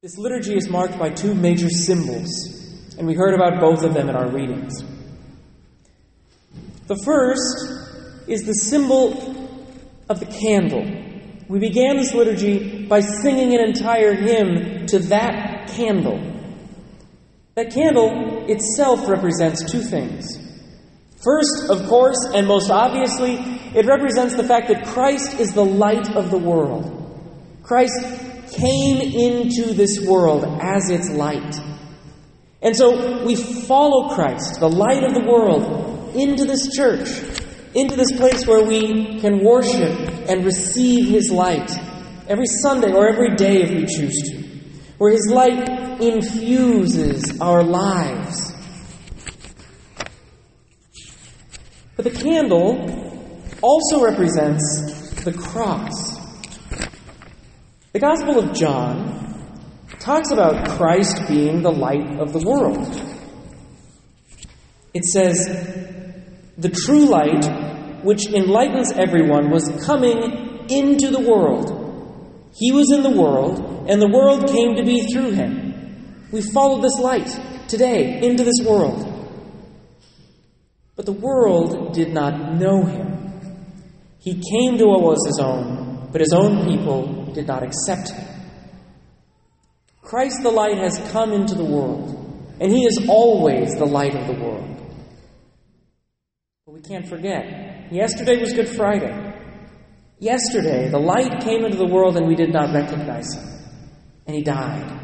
This liturgy is marked by two major symbols, and we heard about both of them in our readings. The first is the symbol of the candle. We began this liturgy by singing an entire hymn to that candle. That candle itself represents two things. First, of course, and most obviously, it represents the fact that Christ is the light of the world. Christ came into this world as its light. And so we follow Christ, the light of the world, into this church, into this place where we can worship and receive His light every Sunday or every day if we choose to, where His light infuses our lives. But the candle also represents the cross. The Gospel of John talks about Christ being the light of the world. It says, The true light, which enlightens everyone, was coming into the world. He was in the world, and the world came to be through him. We follow this light today into this world. But the world did not know him. He came to what was his own, but his own people did not accept him. Christ the light has come into the world, and he is always the light of the world. But we can't forget, yesterday was Good Friday. Yesterday, the light came into the world and we did not recognize him. And he died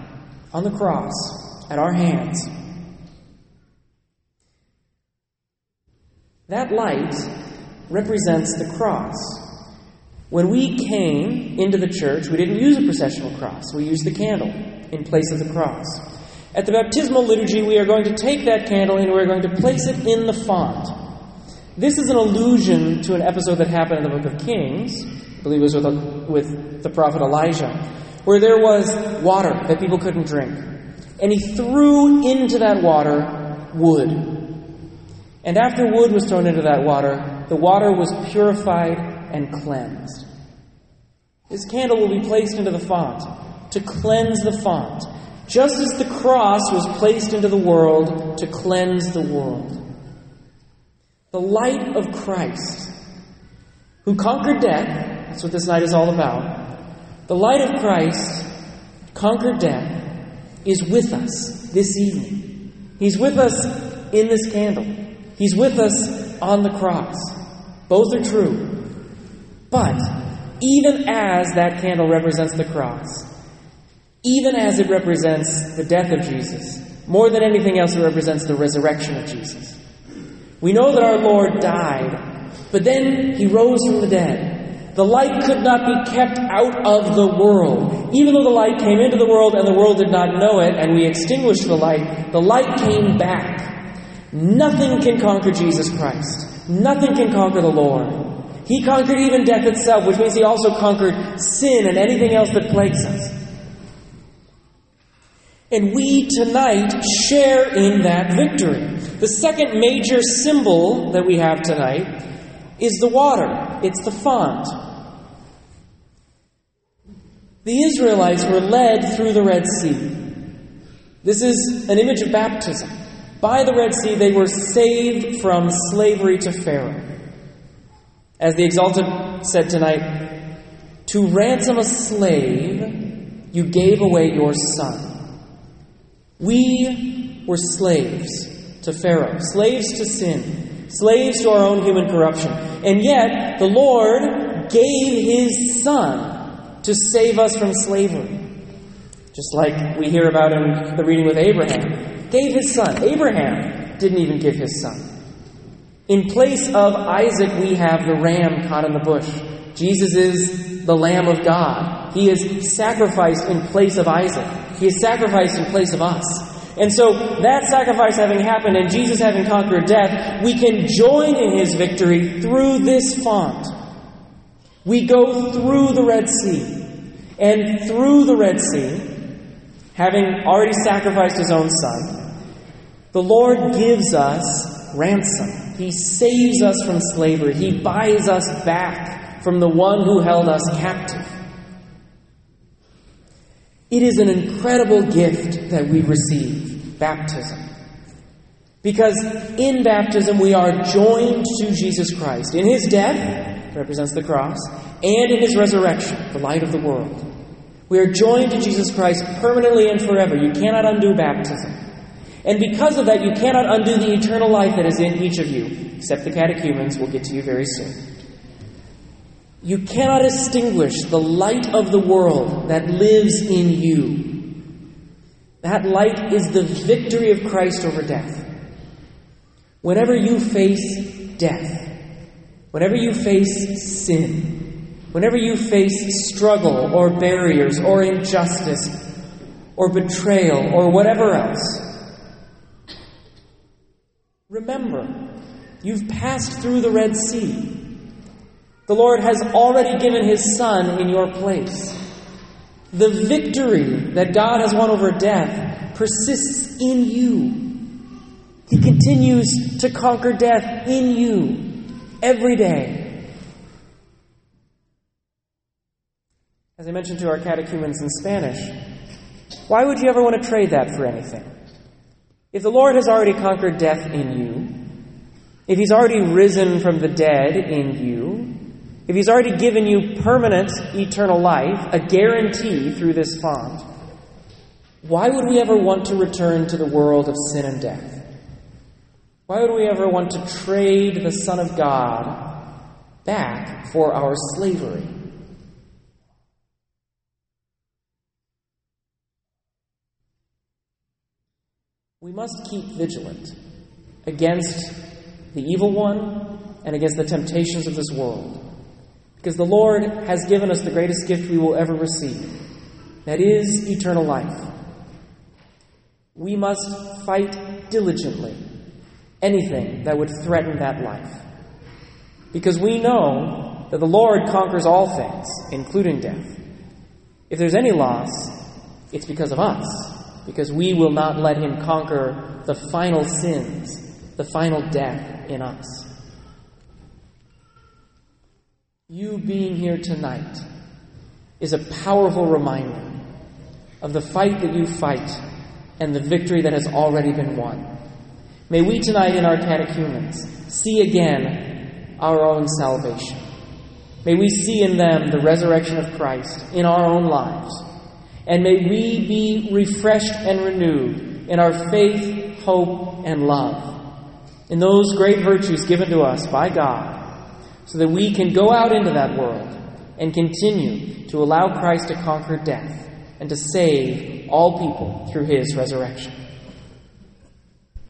on the cross at our hands. That light represents the cross. When we came into the church, we didn't use a processional cross, we used the candle in place of the cross. At the baptismal liturgy, we are going to take that candle and we're going to place it in the font. This is an allusion to an episode that happened in the book of Kings, I believe it was with, with the prophet Elijah, where there was water that people couldn't drink. And he threw into that water wood. And after wood was thrown into that water, the water was purified and cleansed. This candle will be placed into the font to cleanse the font, just as the cross was placed into the world to cleanse the world. The light of Christ, who conquered death, that's what this night is all about. The light of Christ conquered death is with us this evening. He's with us in this candle. He's with us on the cross. Both are true. But even as that candle represents the cross, even as it represents the death of Jesus, more than anything else, it represents the resurrection of Jesus. We know that our Lord died, but then he rose from the dead. The light could not be kept out of the world. Even though the light came into the world and the world did not know it, and we extinguished the light, the light came back. Nothing can conquer Jesus Christ. Nothing can conquer the Lord. He conquered even death itself, which means he also conquered sin and anything else that plagues us. And we tonight share in that victory. The second major symbol that we have tonight is the water, it's the font. The Israelites were led through the Red Sea. This is an image of baptism. By the Red Sea, they were saved from slavery to Pharaoh. As the Exsultet said tonight, to ransom a slave, you gave away your son. We were slaves to Pharaoh, slaves to sin, slaves to our own human corruption. And yet, the Lord gave His Son to save us from slavery. Just like we hear about in the reading with Abraham. Gave His Son. Abraham didn't even give His Son. In place of Isaac, we have the ram caught in the bush. Jesus is the Lamb of God. He is sacrificed in place of Isaac. He is sacrificed in place of us. And so, that sacrifice having happened and Jesus having conquered death, we can join in his victory through this font. We go through the Red Sea. And through the Red Sea, having already sacrificed his own son, the Lord gives us ransom. He saves us from slavery. He buys us back from the one who held us captive. It is an incredible gift that we receive baptism. Because in baptism we are joined to Jesus Christ. In his death, represents the cross, and in his resurrection, the light of the world. We are joined to Jesus Christ permanently and forever. You cannot undo baptism. And because of that, you cannot undo the eternal life that is in each of you, except the catechumens. We'll get to you very soon. You cannot extinguish the light of the world that lives in you. That light is the victory of Christ over death. Whenever you face death, whenever you face sin, whenever you face struggle or barriers or injustice or betrayal or whatever else, remember you've passed through the Red Sea. The Lord has already given His Son in your place. The victory that God has won over death persists in you. He continues to conquer death in you every day. As I mentioned to our catechumens in Spanish, why would you ever want to trade that for anything? If the Lord has already conquered death in you, if He's already risen from the dead in you, if He's already given you permanent eternal life, a guarantee through this font, why would we ever want to return to the world of sin and death? Why would we ever want to trade the Son of God back for our slavery? We must keep vigilant against the evil one and against the temptations of this world. Because the Lord has given us the greatest gift we will ever receive that is eternal life. We must fight diligently anything that would threaten that life. Because we know that the Lord conquers all things, including death. If there's any loss, it's because of us, because we will not let Him conquer the final sins, the final death in us. You being here tonight is a powerful reminder of the fight that you fight and the victory that has already been won. May we tonight in our catechumens see again our own salvation. May we see in them the resurrection of Christ in our own lives. And may we be refreshed and renewed in our faith, hope, and love, in those great virtues given to us by God, so that we can go out into that world and continue to allow Christ to conquer death and to save all people through his resurrection.